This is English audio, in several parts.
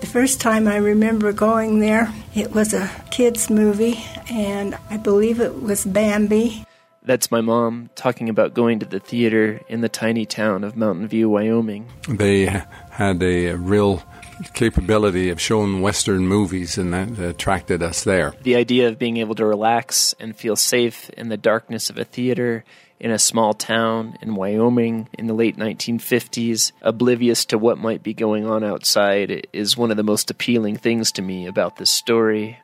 The first time I remember going there, it was a kids' movie, and I believe it was Bambi. That's my mom talking about going to the theater in the tiny town of Mountain View, Wyoming. They had a real capability of showing Western movies, and that attracted us there. The idea of being able to relax and feel safe in the darkness of a theater in a small town in Wyoming in the late 1950s, oblivious to what might be going on outside, is one of the most appealing things to me about this story.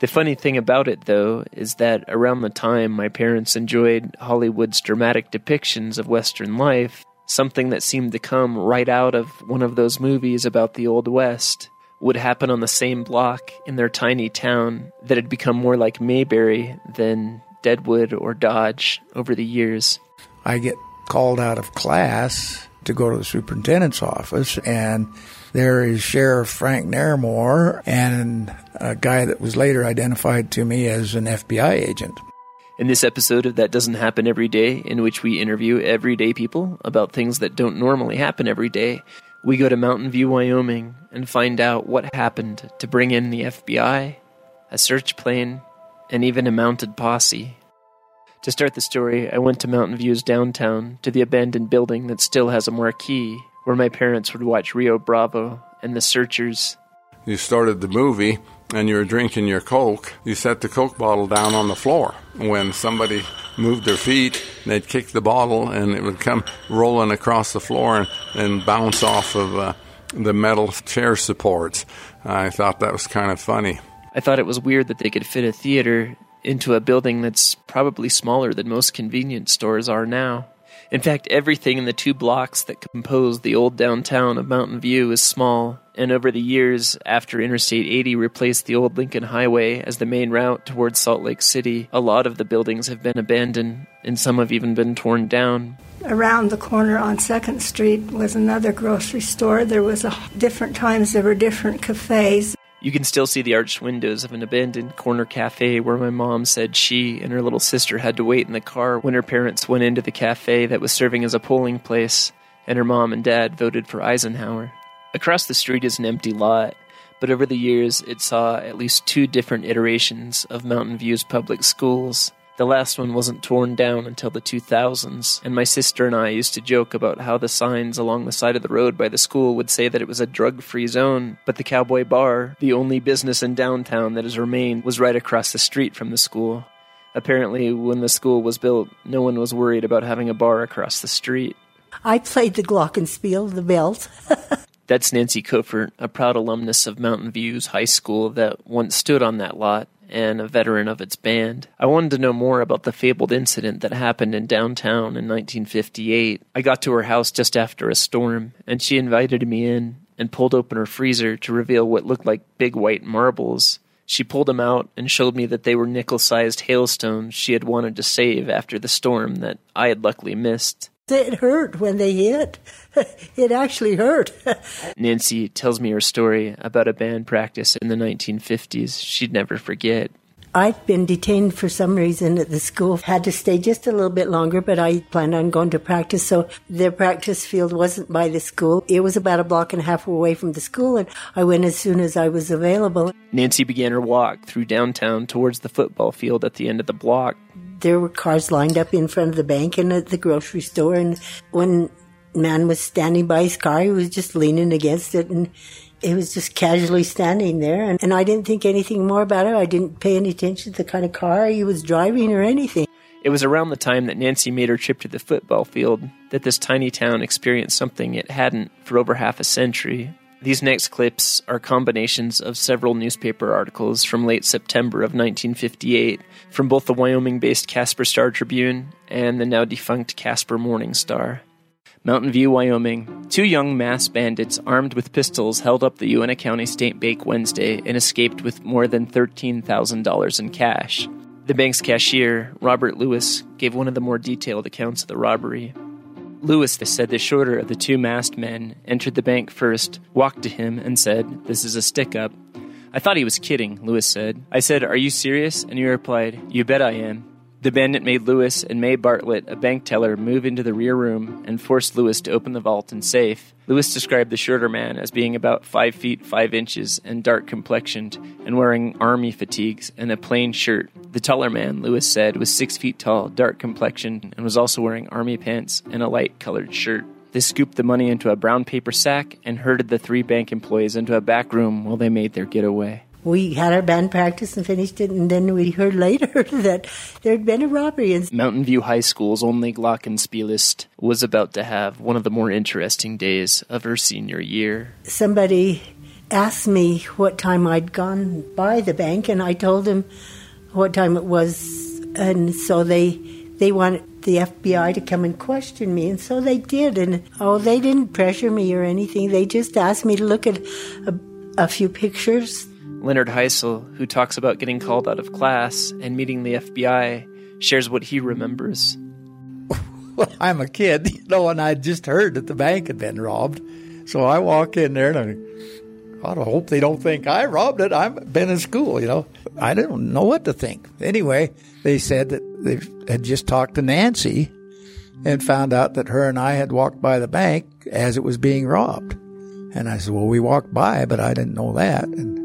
The funny thing about it, though, is that around the time my parents enjoyed Hollywood's dramatic depictions of Western life, something that seemed to come right out of one of those movies about the Old West would happen on the same block in their tiny town that had become more like Mayberry than Deadwood or Dodge over the years. I get called out of class to go to the superintendent's office, and there is Sheriff Frank Naramore and a guy that was later identified to me as an FBI agent. In this episode of That Doesn't Happen Every Day, in which we interview everyday people about things that don't normally happen every day, we go to Mountain View, Wyoming, and find out what happened to bring in the FBI, a search plane, and even a mounted posse. To start the story, I went to Mountain View's downtown to the abandoned building that still has a marquee where my parents would watch Rio Bravo and The Searchers. You started the movie and you were drinking your Coke, you set the Coke bottle down on the floor. When somebody moved their feet, they'd kick the bottle and it would come rolling across the floor and, and bounce off of uh, the metal chair supports. I thought that was kind of funny. I thought it was weird that they could fit a theater into a building that's probably smaller than most convenience stores are now. In fact, everything in the two blocks that compose the old downtown of Mountain View is small, and over the years, after Interstate 80 replaced the old Lincoln Highway as the main route towards Salt Lake City, a lot of the buildings have been abandoned, and some have even been torn down. Around the corner on Second Street was another grocery store. There was a, different times there were different cafes. You can still see the arched windows of an abandoned corner cafe where my mom said she and her little sister had to wait in the car when her parents went into the cafe that was serving as a polling place, and her mom and dad voted for Eisenhower. Across the street is an empty lot, but over the years it saw at least two different iterations of Mountain View's public schools. The last one wasn't torn down until the 2000s, and my sister and I used to joke about how the signs along the side of the road by the school would say that it was a drug free zone, but the Cowboy Bar, the only business in downtown that has remained, was right across the street from the school. Apparently, when the school was built, no one was worried about having a bar across the street. I played the glockenspiel, the belt. That's Nancy Kofert, a proud alumnus of Mountain Views High School that once stood on that lot and a veteran of its band. I wanted to know more about the fabled incident that happened in downtown in 1958. I got to her house just after a storm, and she invited me in and pulled open her freezer to reveal what looked like big white marbles. She pulled them out and showed me that they were nickel sized hailstones she had wanted to save after the storm that I had luckily missed. It hurt when they hit. It actually hurt. Nancy tells me her story about a band practice in the 1950s she'd never forget. I'd been detained for some reason at the school. Had to stay just a little bit longer, but I planned on going to practice. So the practice field wasn't by the school. It was about a block and a half away from the school, and I went as soon as I was available. Nancy began her walk through downtown towards the football field at the end of the block. There were cars lined up in front of the bank and at the grocery store, and one man was standing by his car. He was just leaning against it and he was just casually standing there. And, and I didn't think anything more about it. I didn't pay any attention to the kind of car he was driving or anything. It was around the time that Nancy made her trip to the football field that this tiny town experienced something it hadn't for over half a century. These next clips are combinations of several newspaper articles from late September of 1958 from both the Wyoming based Casper Star Tribune and the now defunct Casper Morning Star. Mountain View, Wyoming. Two young mass bandits armed with pistols held up the Uinta County State Bank Wednesday and escaped with more than $13,000 in cash. The bank's cashier, Robert Lewis, gave one of the more detailed accounts of the robbery. Lewis said the shorter of the two masked men entered the bank first, walked to him, and said, This is a stick up. I thought he was kidding, Lewis said. I said, Are you serious? And he replied, You bet I am. The bandit made Lewis and May Bartlett, a bank teller, move into the rear room and forced Lewis to open the vault and safe. Lewis described the shorter man as being about 5 feet 5 inches and dark complexioned and wearing army fatigues and a plain shirt. The taller man, Lewis said, was 6 feet tall, dark complexioned, and was also wearing army pants and a light colored shirt. They scooped the money into a brown paper sack and herded the three bank employees into a back room while they made their getaway we had our band practice and finished it, and then we heard later that there had been a robbery. And Mountain View High School's only Glockenspielist was about to have one of the more interesting days of her senior year. Somebody asked me what time I'd gone by the bank, and I told them what time it was, and so they they wanted the FBI to come and question me, and so they did. And oh, they didn't pressure me or anything. They just asked me to look at a, a few pictures Leonard Heisel, who talks about getting called out of class and meeting the FBI, shares what he remembers. Well, I'm a kid, you know, and I just heard that the bank had been robbed. So I walk in there and I, I hope they don't think I robbed it. I've been in school, you know. I didn't know what to think. Anyway, they said that they had just talked to Nancy and found out that her and I had walked by the bank as it was being robbed. And I said, well, we walked by, but I didn't know that. And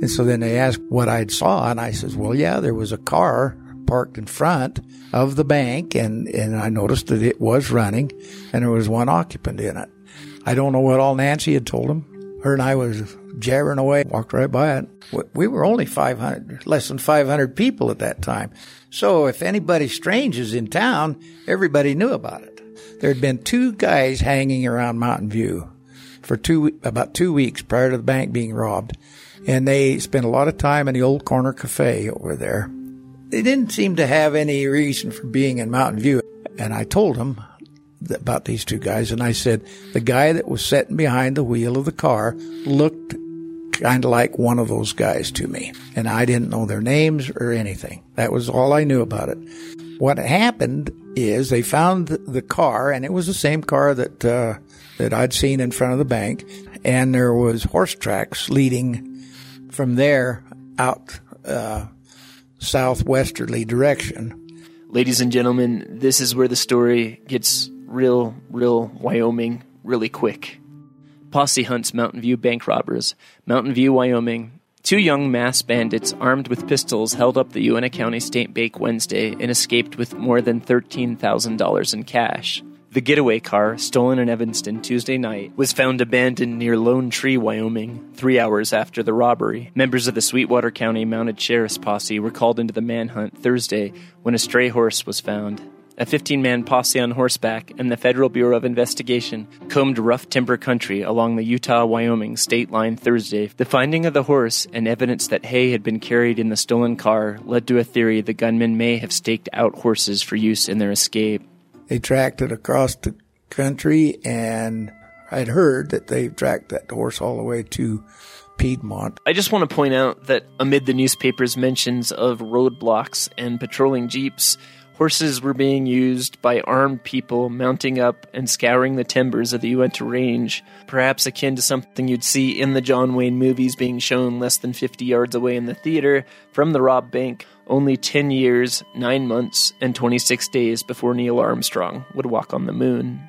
and so then they asked what I'd saw, and I says, well, yeah, there was a car parked in front of the bank, and, and I noticed that it was running, and there was one occupant in it. I don't know what all Nancy had told him. Her and I was jabbering away, walked right by it. We were only 500, less than 500 people at that time. So if anybody strange is in town, everybody knew about it. There had been two guys hanging around Mountain View for two, about two weeks prior to the bank being robbed and they spent a lot of time in the old corner cafe over there. They didn't seem to have any reason for being in Mountain View. And I told them about these two guys, and I said, the guy that was sitting behind the wheel of the car looked kind of like one of those guys to me. And I didn't know their names or anything. That was all I knew about it. What happened is they found the car, and it was the same car that uh, that I'd seen in front of the bank, and there was horse tracks leading from there out uh, southwesterly direction. Ladies and gentlemen, this is where the story gets real, real Wyoming really quick. Posse hunts Mountain View bank robbers. Mountain View, Wyoming. Two young mass bandits armed with pistols held up the Uinta County State Bank Wednesday and escaped with more than $13,000 in cash. The getaway car, stolen in Evanston Tuesday night, was found abandoned near Lone Tree, Wyoming, three hours after the robbery. Members of the Sweetwater County Mounted Sheriff's Posse were called into the manhunt Thursday when a stray horse was found. A 15 man posse on horseback and the Federal Bureau of Investigation combed rough timber country along the Utah Wyoming state line Thursday. The finding of the horse and evidence that hay had been carried in the stolen car led to a theory the gunmen may have staked out horses for use in their escape. They tracked it across the country, and I'd heard that they tracked that horse all the way to Piedmont. I just want to point out that amid the newspaper's mentions of roadblocks and patrolling jeeps, horses were being used by armed people mounting up and scouring the timbers of the Uinta Range, perhaps akin to something you'd see in the John Wayne movies being shown less than 50 yards away in the theater from the Rob Bank only 10 years, 9 months, and 26 days before Neil Armstrong would walk on the moon.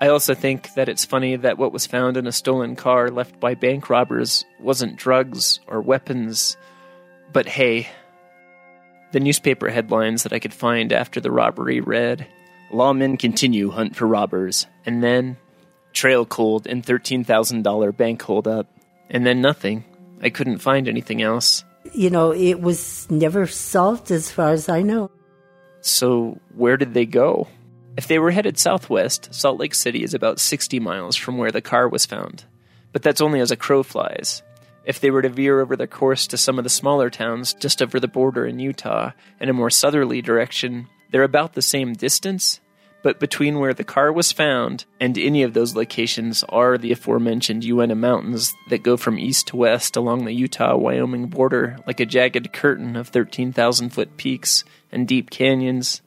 I also think that it's funny that what was found in a stolen car left by bank robbers wasn't drugs or weapons, but hey. The newspaper headlines that I could find after the robbery read Lawmen continue hunt for robbers, and then trail cold and $13,000 bank holdup, and then nothing. I couldn't find anything else you know, it was never solved as far as I know. So, where did they go? If they were headed southwest, Salt Lake City is about 60 miles from where the car was found. But that's only as a crow flies. If they were to veer over their course to some of the smaller towns just over the border in Utah in a more southerly direction, they're about the same distance, but between where the car was found and any of those locations are the aforementioned Uinta Mountains that go from east to west along the Utah Wyoming border like a jagged curtain of 13,000 foot peaks and deep canyons.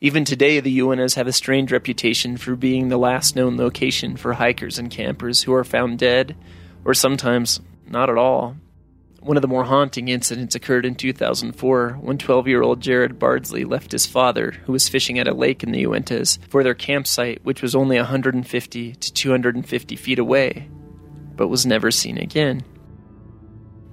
Even today, the Uintas have a strange reputation for being the last known location for hikers and campers who are found dead, or sometimes not at all. One of the more haunting incidents occurred in 2004 when 12 year old Garrett Bardsley left his father, who was fishing at a lake in the Uintas, for their campsite, which was only 150 to 250 feet away, but was never seen again.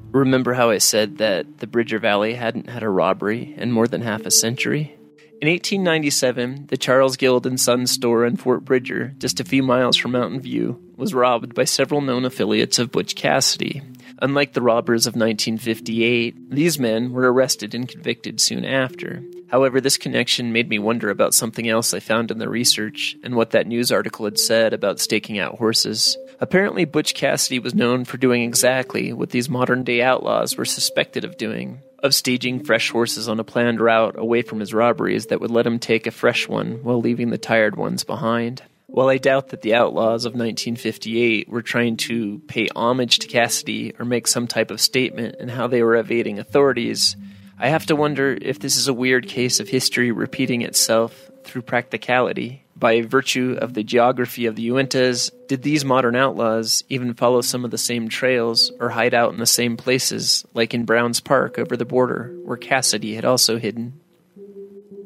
Remember how I said that the Bridger Valley hadn't had a robbery in more than half a century? In 1897, the Charles Guild and Sons store in Fort Bridger, just a few miles from Mountain View, was robbed by several known affiliates of Butch Cassidy, Unlike the robbers of 1958, these men were arrested and convicted soon after. However, this connection made me wonder about something else I found in the research and what that news article had said about staking out horses. Apparently, Butch Cassidy was known for doing exactly what these modern day outlaws were suspected of doing of staging fresh horses on a planned route away from his robberies that would let him take a fresh one while leaving the tired ones behind. While I doubt that the outlaws of 1958 were trying to pay homage to Cassidy or make some type of statement in how they were evading authorities, I have to wonder if this is a weird case of history repeating itself through practicality. By virtue of the geography of the Uintas, did these modern outlaws even follow some of the same trails or hide out in the same places, like in Browns Park over the border, where Cassidy had also hidden?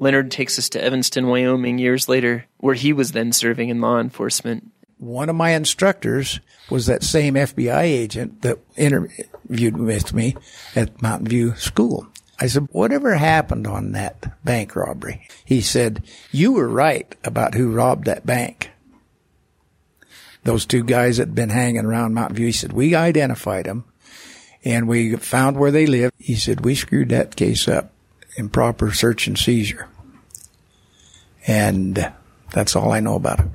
Leonard takes us to Evanston, Wyoming years later, where he was then serving in law enforcement. One of my instructors was that same FBI agent that interviewed with me at Mountain View School. I said, whatever happened on that bank robbery? He said, you were right about who robbed that bank. Those two guys that had been hanging around Mountain View, he said, we identified them and we found where they lived. He said, we screwed that case up. Improper search and seizure. And that's all I know about it.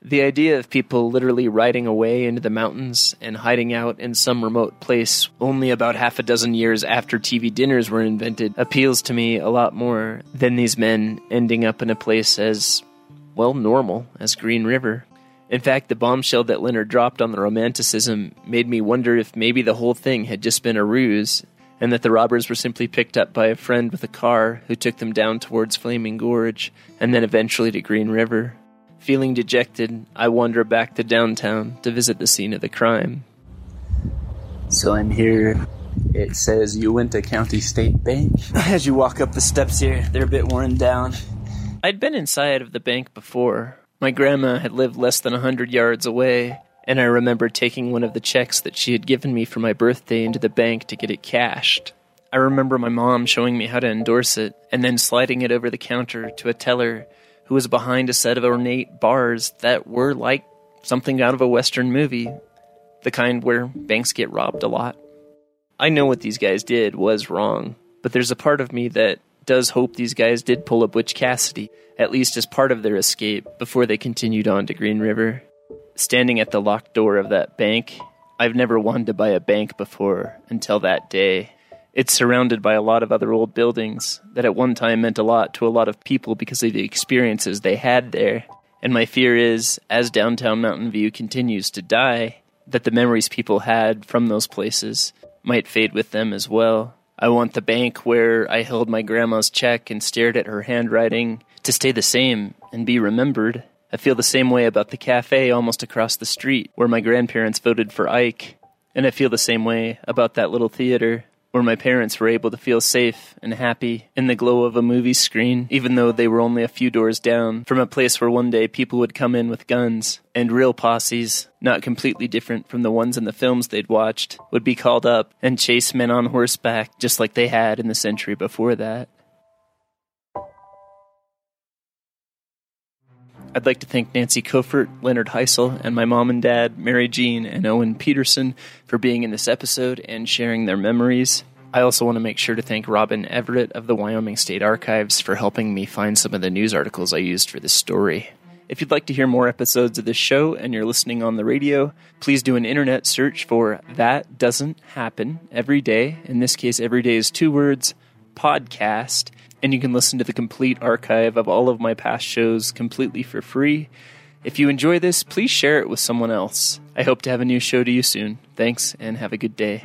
The idea of people literally riding away into the mountains and hiding out in some remote place only about half a dozen years after TV dinners were invented appeals to me a lot more than these men ending up in a place as, well, normal as Green River. In fact, the bombshell that Leonard dropped on the romanticism made me wonder if maybe the whole thing had just been a ruse and that the robbers were simply picked up by a friend with a car who took them down towards Flaming Gorge and then eventually to Green River. Feeling dejected, I wander back to downtown to visit the scene of the crime. So I'm here. It says Uinta County State Bank. As you walk up the steps here, they're a bit worn down. I'd been inside of the bank before. My grandma had lived less than a hundred yards away, and I remember taking one of the checks that she had given me for my birthday into the bank to get it cashed. I remember my mom showing me how to endorse it and then sliding it over the counter to a teller who was behind a set of ornate bars that were like something out of a Western movie, the kind where banks get robbed a lot. I know what these guys did was wrong, but there's a part of me that does hope these guys did pull up Butch Cassidy, at least as part of their escape, before they continued on to Green River standing at the locked door of that bank. I've never wanted to buy a bank before until that day. It's surrounded by a lot of other old buildings that at one time meant a lot to a lot of people because of the experiences they had there. And my fear is, as downtown Mountain View continues to die, that the memories people had from those places might fade with them as well. I want the bank where I held my grandma's check and stared at her handwriting to stay the same and be remembered. I feel the same way about the cafe almost across the street where my grandparents voted for Ike. And I feel the same way about that little theater where my parents were able to feel safe and happy in the glow of a movie screen, even though they were only a few doors down from a place where one day people would come in with guns and real posses, not completely different from the ones in the films they'd watched, would be called up and chase men on horseback just like they had in the century before that. I'd like to thank Nancy Kofert, Leonard Heisel, and my mom and dad, Mary Jean and Owen Peterson, for being in this episode and sharing their memories. I also want to make sure to thank Robin Everett of the Wyoming State Archives for helping me find some of the news articles I used for this story. If you'd like to hear more episodes of this show and you're listening on the radio, please do an internet search for That Doesn't Happen every day. In this case, every day is two words podcast and you can listen to the complete archive of all of my past shows completely for free. If you enjoy this, please share it with someone else. I hope to have a new show to you soon. Thanks, and have a good day.